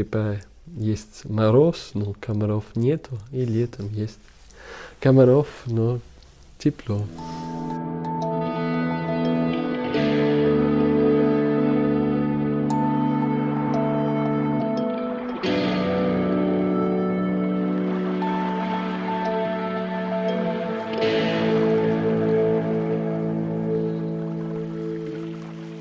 типа есть мороз, но комаров нету, и летом есть комаров, но тепло.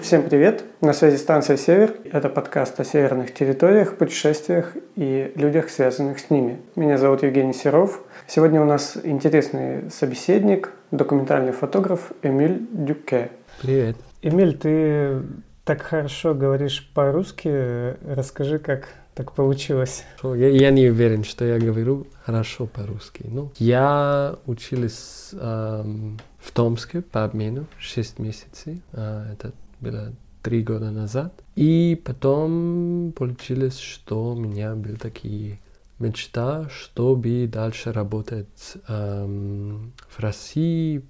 Всем привет! На связи станция «Север». Это подкаст о северных территориях, путешествиях и людях, связанных с ними. Меня зовут Евгений Серов. Сегодня у нас интересный собеседник, документальный фотограф Эмиль Дюке. Привет! Эмиль, ты так хорошо говоришь по-русски. Расскажи, как так получилось. Я, я не уверен, что я говорю хорошо по-русски. Ну, я училась эм, в Томске по обмену 6 месяцев. Э, это было три года назад. И потом получилось, что у меня был такие мечта, чтобы дальше работать эм, в России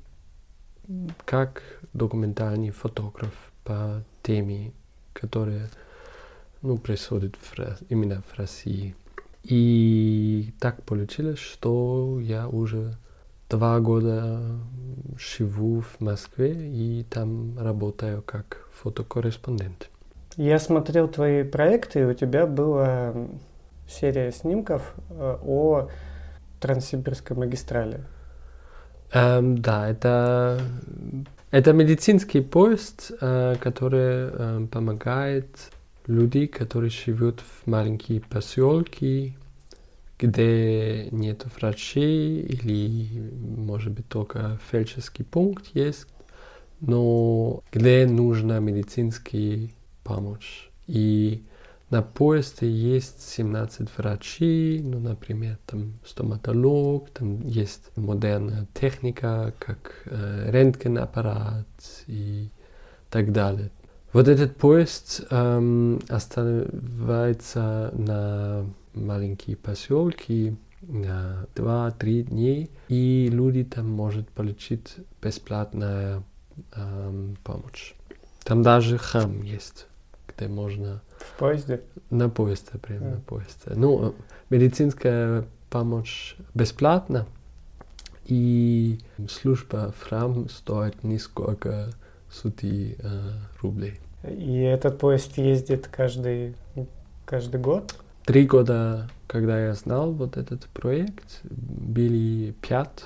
как документальный фотограф по теме, которая ну, происходит в, именно в России. И так получилось, что я уже два года живу в Москве и там работаю как фотокорреспондент. Я смотрел твои проекты, и у тебя была серия снимков э, о Транссибирской магистрали. Эм, да, это, это медицинский поезд, э, который э, помогает людям, которые живут в маленькие поселки, где нет врачей или, может быть, только фельдшерский пункт есть, но где нужна медицинская помощь. И на поезде есть 17 врачей, ну, например, там стоматолог, там есть модерная техника, как э, рентгенаппарат и так далее. Вот этот поезд эм, останавливается на маленькие поселки на 2-3 дня, и люди там могут получить бесплатную эм, помощь. Там даже хам есть, где можно... В поезде? На поезде, прямо mm. на поезде. Ну, медицинская помощь бесплатна, и служба в храм стоит несколько сотен э, рублей. И этот поезд ездит каждый, каждый год? Три года, когда я знал вот этот проект, были пять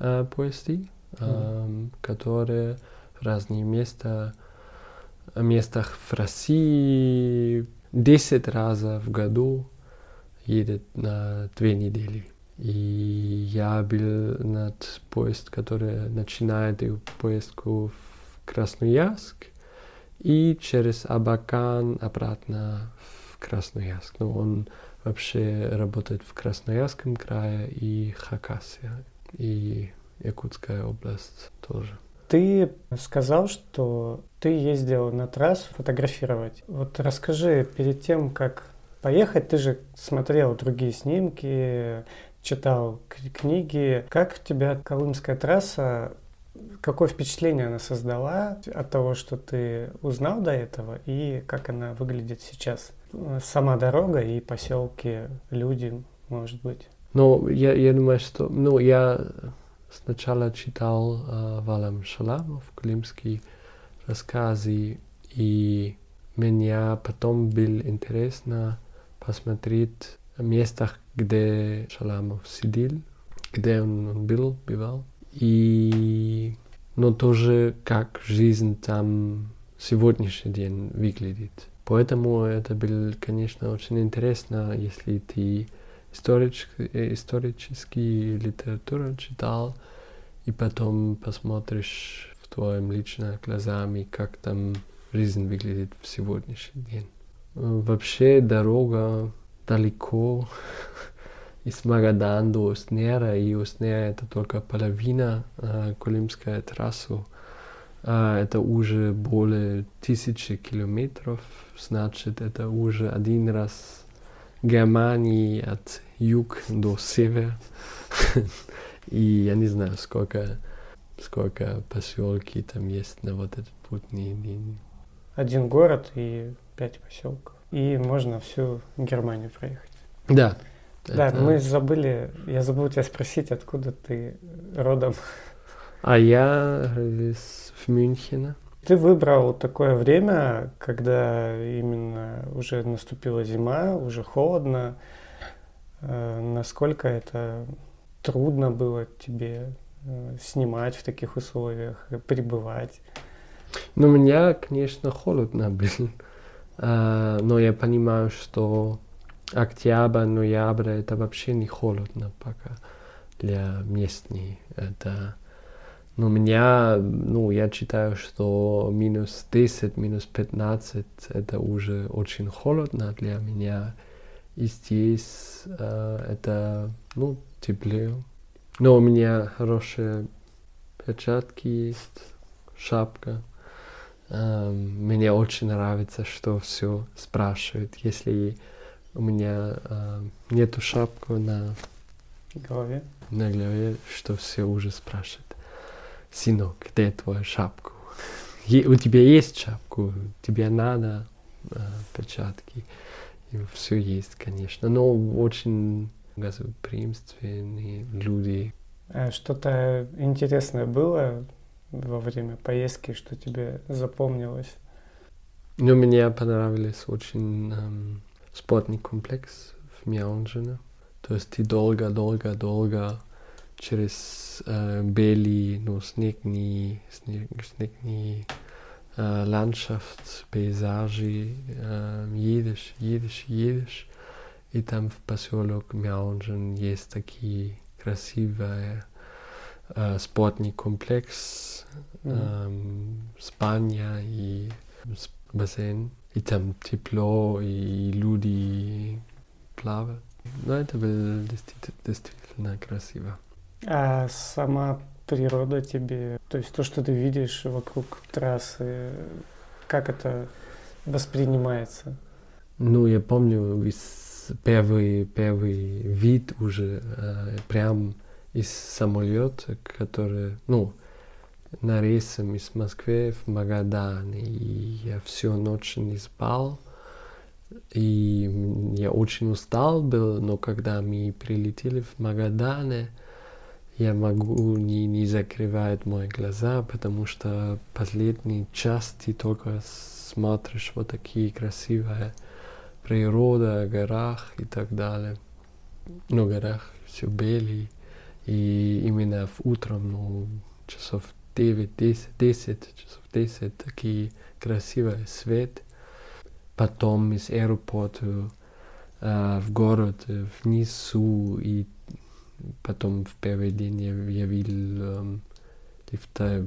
э, поездов, э, mm. которые в разные места, местах в России десять раз в году едет на две недели. И я был над поезд, который начинает поездку в Красноярск и через Абакан обратно в Красноярск. Но он вообще работает в Красноярском крае и Хакасия, и Якутская область тоже. Ты сказал, что ты ездил на трассу фотографировать. Вот расскажи, перед тем, как поехать, ты же смотрел другие снимки, читал книги. Как тебя Колымская трасса какое впечатление она создала от того, что ты узнал до этого, и как она выглядит сейчас? Сама дорога и поселки, люди, может быть. Ну, я, я думаю, что... Ну, я сначала читал э, Валам Шаламов, климские рассказы, и меня потом было интересно посмотреть местах, где Шаламов сидел, где он, он был, бывал. И но тоже как жизнь там сегодняшний день выглядит. Поэтому это было, конечно, очень интересно, если ты историч, исторический литературу читал, и потом посмотришь в твоим личным глазами, как там жизнь выглядит в сегодняшний день. Вообще дорога далеко из Магадана до Уснера, и Уснера это только половина э, Колымской трассы. Э, это уже более тысячи километров, значит, это уже один раз Германии от юг до севера. И я не знаю, сколько, сколько поселки там есть на вот этот путь. Один город и пять поселков. и можно всю Германию проехать. Да. Да, это- мы забыли, я забыл тебя спросить, откуда ты родом. А я из Мюнхена. Ты выбрал такое время, когда именно уже наступила зима, уже холодно. Э, Насколько это трудно было тебе э, снимать в таких условиях, э, пребывать? Ну, меня, конечно, холодно было. Но я понимаю, что октябрь, ноябрь это вообще не холодно пока для местных. Это, ну, у меня, ну, я считаю, что минус 10, минус 15 это уже очень холодно для меня. И здесь а, это, ну, теплее. Но у меня хорошие перчатки есть, шапка. Эм, Мне очень нравится, что все спрашивают. Если у меня эм, нету шапку на, голове? на голове, что все уже спрашивают. Сынок, где твоя шапка? У тебя есть шапку? Тебе надо э, перчатки? И все есть, конечно. Но очень гостеприимственные люди. А Что-то интересное было во время поездки, что тебе запомнилось? Ну, мне понравились очень эм, спортный комплекс в Мяунжине. То есть ты долго-долго-долго через э, белый, ну, снегный, снег, снегный э, ландшафт, пейзажи э, едешь, едешь, едешь. И там в поселок Мяунжин есть такие красивые э, спортный комплекс, Мгм. эм, спальня и с- бассейн. И там тепло, и люди плавают. Но это было действительно, действительно красиво. А сама природа тебе, то есть то, что ты видишь вокруг трассы, как это воспринимается? Ну, я помню из первый, первый вид уже э, прям из самолета, который, ну, на рейсом из Москвы в Магадан. И я всю ночь не спал. И я очень устал был, но когда мы прилетели в Магадане, я могу не, не закрывать мои глаза, потому что последний час ты только смотришь вот такие красивые природа, горах и так далее. Ну, горах все белый. И именно в утром, ну, часов 9, 10, 10, часов 10, такие красивый свет. Потом из аэропорта э, в город э, внизу и потом в первый день я, я видел эм, и вта-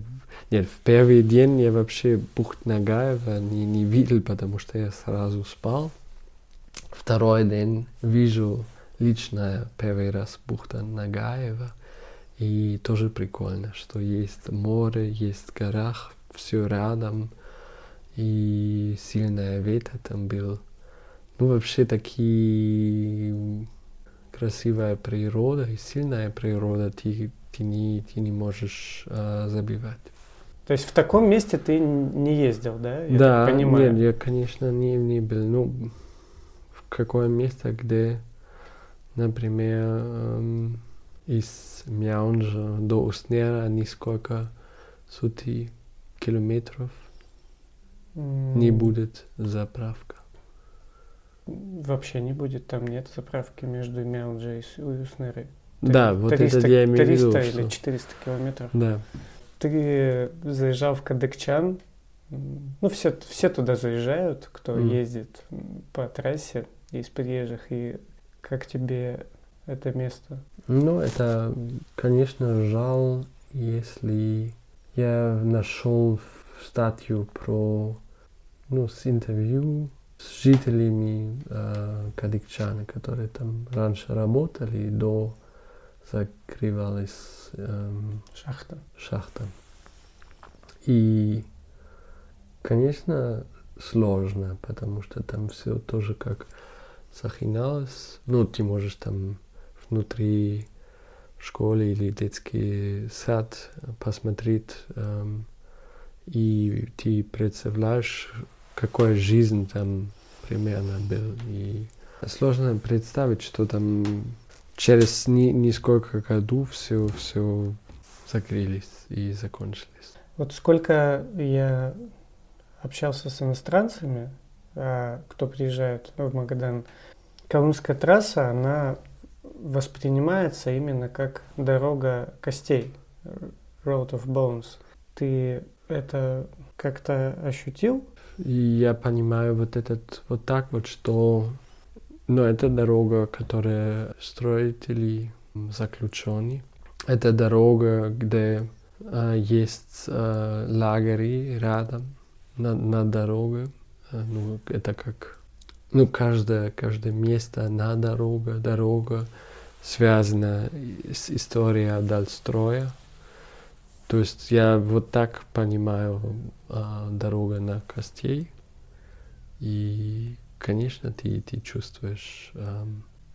Нет, в первый день я вообще бухт Нагаева не, не видел, потому что я сразу спал. Второй день вижу лично первый раз бухта Нагаева. И тоже прикольно, что есть море, есть горах, все рядом. И сильная ветер там был. Ну, вообще такие красивая природа и сильная природа, ты, ты, не, ты не можешь а, забивать. То есть в таком месте ты не ездил, да? Я да, понимаю. нет, я, конечно, не, не был. Ну, в какое место, где, например, эм, из Мяунжа до Уснера несколько сотен километров М, не будет заправка. Вообще не будет, там нет заправки между Мяунджи и Уснерой. Да, вот это я имею в виду. 300 или что- 400 километров. Да. Ты заезжал в Кадыкчан, ну все, все туда заезжают, кто Мгм. ездит по трассе из приезжих, и как тебе это место? Ну, это, конечно, жал, если я нашел статью про, ну, с интервью с жителями э, Кадыкчана, которые там раньше работали до закрывалась эм, Шахта. шахта. И, конечно, сложно, потому что там все тоже как сохранялось. Ну, ты можешь там внутри школы или детский сад посмотреть, эм, и ты представляешь, какая жизнь там примерно был. И сложно представить, что там через ни, несколько годов все, все закрылись и закончились. Вот сколько я общался с иностранцами, а, кто приезжает в Магадан, Колымская трасса, она воспринимается именно как дорога костей, Road of Bones. Ты это как-то ощутил? Я понимаю вот этот вот так вот, что ну, это дорога, которая строители заключены. Это дорога, где э, есть э, лагеры рядом на, на дороге. Э, ну, это как ну, каждое, каждое место на дорога, дорога связана с историей Дальстроя. То есть я вот так понимаю а, дорога на костей. И, конечно, ты, ты чувствуешь а,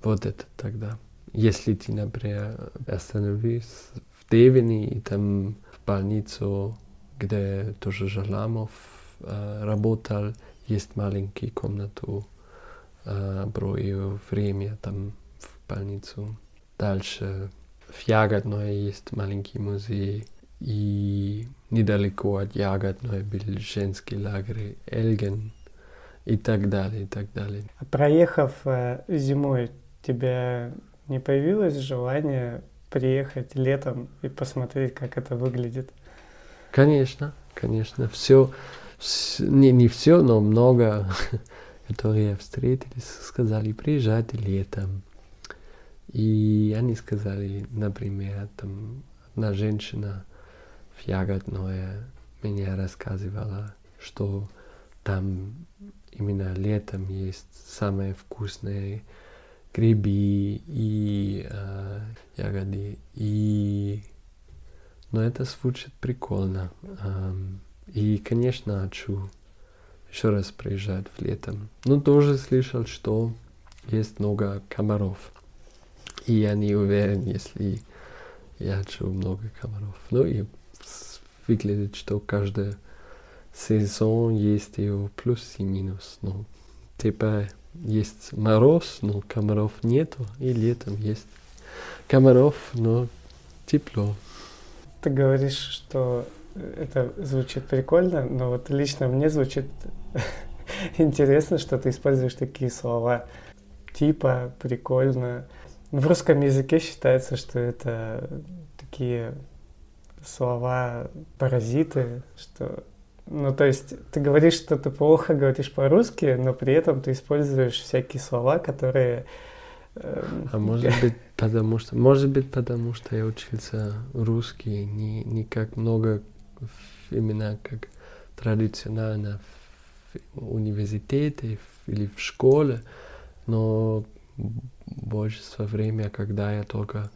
вот это тогда. Если ты, например, остановишься в Девине и там в больницу, где тоже Жаламов а, работал, есть маленькая комнату а, про ее время там в больницу. Дальше в Ягодной есть маленький музей и недалеко от Ягодной был женский лагерь Эльген и так далее, и так далее. А проехав э, зимой, тебя не появилось желание приехать летом и посмотреть, как это выглядит? Конечно, конечно. Все, не, не все, но много, которые встретились, сказали, приезжайте летом. И они сказали, например, там одна женщина в Ягодное меня рассказывала, что там именно летом есть самые вкусные грибы и э, ягоды. И... Но это звучит прикольно. Эм, и, конечно, хочу еще раз приезжать в летом. Но тоже слышал, что есть много комаров. И я не уверен, если я хочу много комаров. Ну и выглядит, что каждая сезон есть его плюс и минус. Ну, типа есть мороз, но комаров нету, и летом есть комаров, но тепло. Ты говоришь, что это звучит прикольно, но вот лично мне звучит интересно, что ты используешь такие слова типа прикольно. В русском языке считается, что это такие слова паразиты, что ну, то есть ты говоришь, что ты плохо говоришь по-русски, но при этом ты используешь всякие слова, которые... Э, а может быть, потому что... Может быть, потому что я учился русский не, не как много именно как традиционально в университете или в школе, но большинство времени, когда я только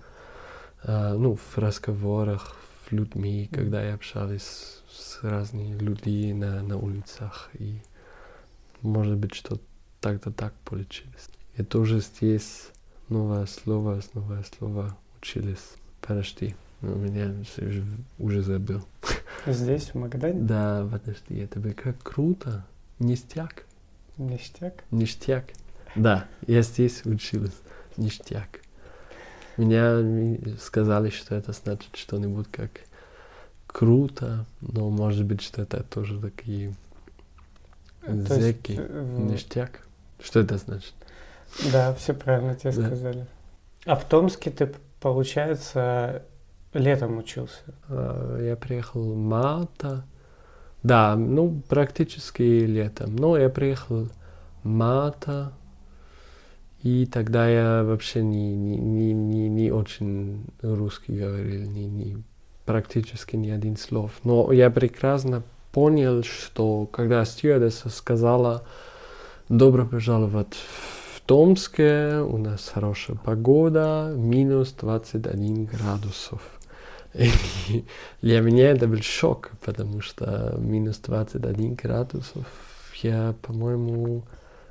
э, ну, в разговорах, людьми, когда я общался с разными людьми на, на улицах. И может быть, что тогда так получилось. И тоже здесь новое слово, новое слово учились почти. Но меня уже забыл. Здесь, в Магадане? Да, подожди, это было как круто. Ништяк. Ништяк? Ништяк. Да, я здесь училась. Ништяк. Меня сказали, что это значит что-нибудь как круто, но может быть, что это тоже такие То зеки, есть, э, ништяк. Что это значит? Да, все правильно тебе да. сказали. А в Томске ты, получается, летом учился? А, я приехал марта. Да, ну, практически летом. Но я приехал марта и тогда я вообще не, не, не, не, не очень русский говорил, не, не, практически ни один слов. Но я прекрасно понял, что когда стюардесса сказала «Добро пожаловать в Томске, у нас хорошая погода, минус 21 градусов». И для меня это был шок, потому что минус 21 градусов я, по-моему,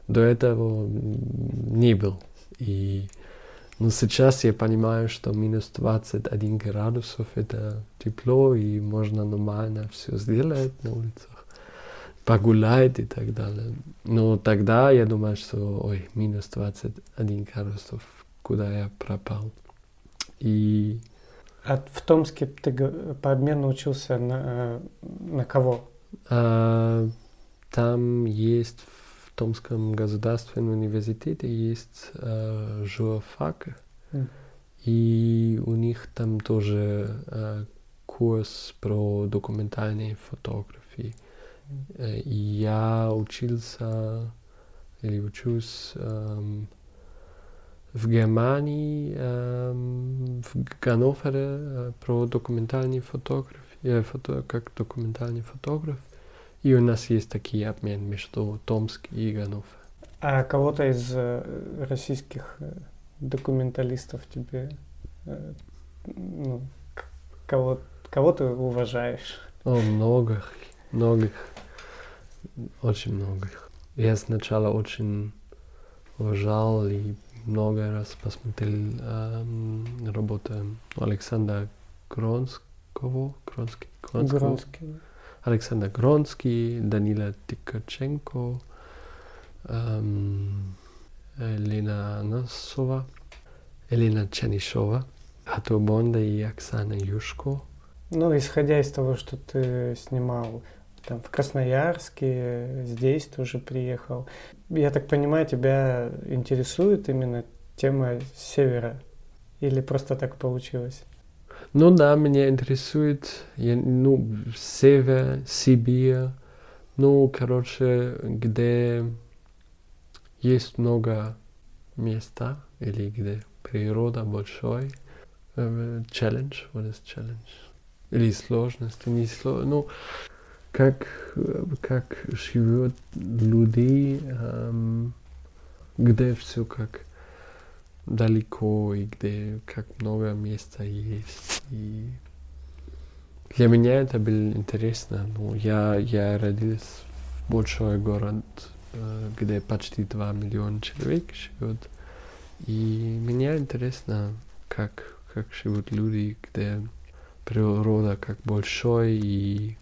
до этого не был. И но сейчас я понимаю, что минус 21 градусов это тепло и можно нормально все сделать на улицах. погулять и так далее. Но тогда я думаю, что, ой, минус 21 градусов, куда я пропал. И... А в Томске ты по обмену учился на, на кого? А, там есть Томском государственном университете есть а, журфак, mm. и у них там тоже а, курс про документальные фотографии. Mm. И я учился или учусь эм, в Германии, эм, в Ганновере э, про документальный фотограф, э, фото, как документальный фотограф. И у нас есть такие обмен между Томск и Ганновер. А кого-то из э, российских документалистов тебе, ну, кого, кого ты уважаешь? О, многих, многих, очень многих. Я сначала очень уважал и много раз посмотрел эм, работы Александра Гронского, Гронский, Гронского, Гронский. Александр Гронский, Данила Тикаченко, эм, Елена Анасова, Елена Чанишова, Артур Бонда и Оксана Юшко. Ну, исходя из того, что ты снимал там в Красноярске, здесь тоже приехал. Я так понимаю, тебя интересует именно тема севера? Или просто так получилось? Ну да, меня интересует, я, ну, север, Сибирь, ну, короче, где есть много места, или где природа большой. Челлендж, what is challenge? Или сложность, не сложность. Ну, как, как живет люди, эм, где все как далеко и где как много места есть. И для меня это было интересно. Ну, я, я родился в большой город, э, где почти 2 миллиона человек живет. И мне интересно, как, как живут люди, где природа как большой и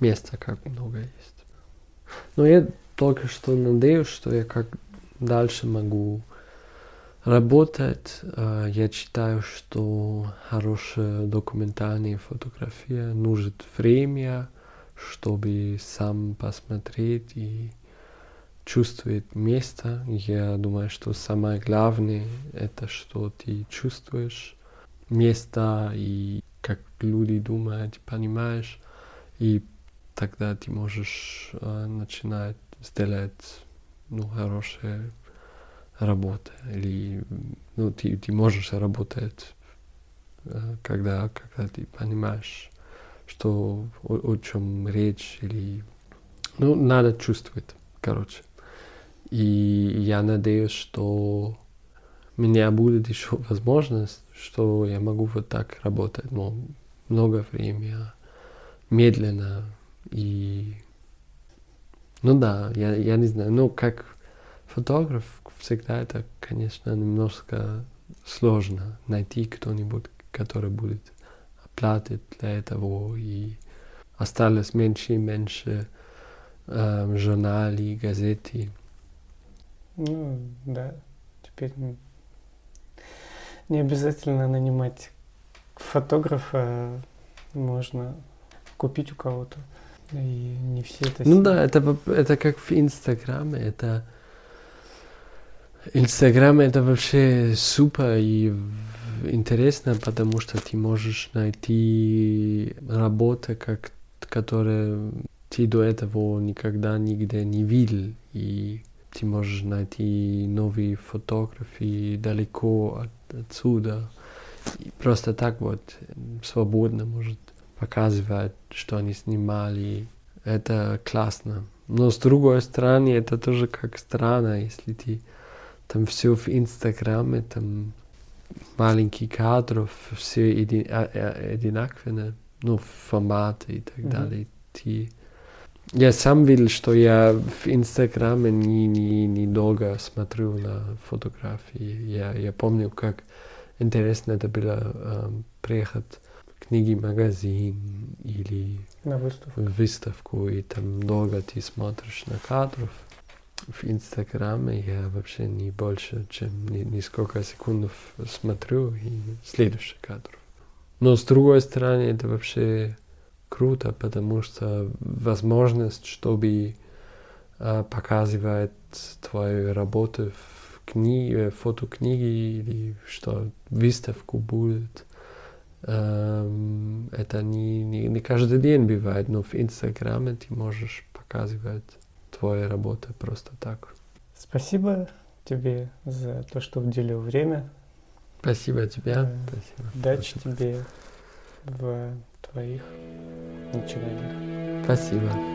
места как много есть. Но я только что надеюсь, что я как дальше могу работать. А, я считаю, что хорошая документальная фотография нужит время, чтобы сам посмотреть и чувствовать место. Я думаю, что самое главное это, что ты чувствуешь место и как люди думают, понимаешь, и тогда ты можешь э, начинать сделать ну, хорошие работы. Или ну, ты, ты можешь работать, э, когда, когда ты понимаешь, что о, о чем речь, или ну, надо чувствовать, короче. И я надеюсь, что у меня будет еще возможность, что я могу вот так работать, но много времени, медленно, и, ну да, я, я не знаю, ну как фотограф всегда это, конечно, немножко сложно найти кто-нибудь, который будет оплатить для этого, и осталось меньше и меньше э, журналей, газеты. Ну, да, теперь не обязательно нанимать фотографа, можно купить у кого-то. И не все это... Ну да, это, это как в Инстаграме, это... Инстаграм это вообще супер и интересно, потому что ты можешь найти работы, как, которые ты до этого никогда нигде не видел. И ты можешь найти новые фотографии далеко от, отсюда. И просто так вот свободно может показывать, что они снимали. Это классно. Но с другой стороны, это тоже как странно, если ты там все в Инстаграме, там маленький кадров, все еди, а, а, одинаковые, ну, форматы и так mm-hmm. далее. Ты... Я сам видел, что я в Инстаграме не, не, не долго смотрю на фотографии. Я, я помню, как интересно это было э, приехать книги магазин или На выставку. выставку, и там долго ты смотришь на кадров. В Инстаграме я вообще не больше, чем не- несколько секунд смотрю и следующий кадр. Но с другой стороны, это вообще круто, потому что возможность, чтобы а, показывать твои работы в книге, фотокниге или что выставку будет, эм, это не, не, не каждый день бывает, но в Инстаграме ты можешь показывать твои работы просто так. Спасибо тебе за то, что уделил время. Спасибо тебе. Да. Спасибо. Удачи тебе в твоих начинаниях. Спасибо.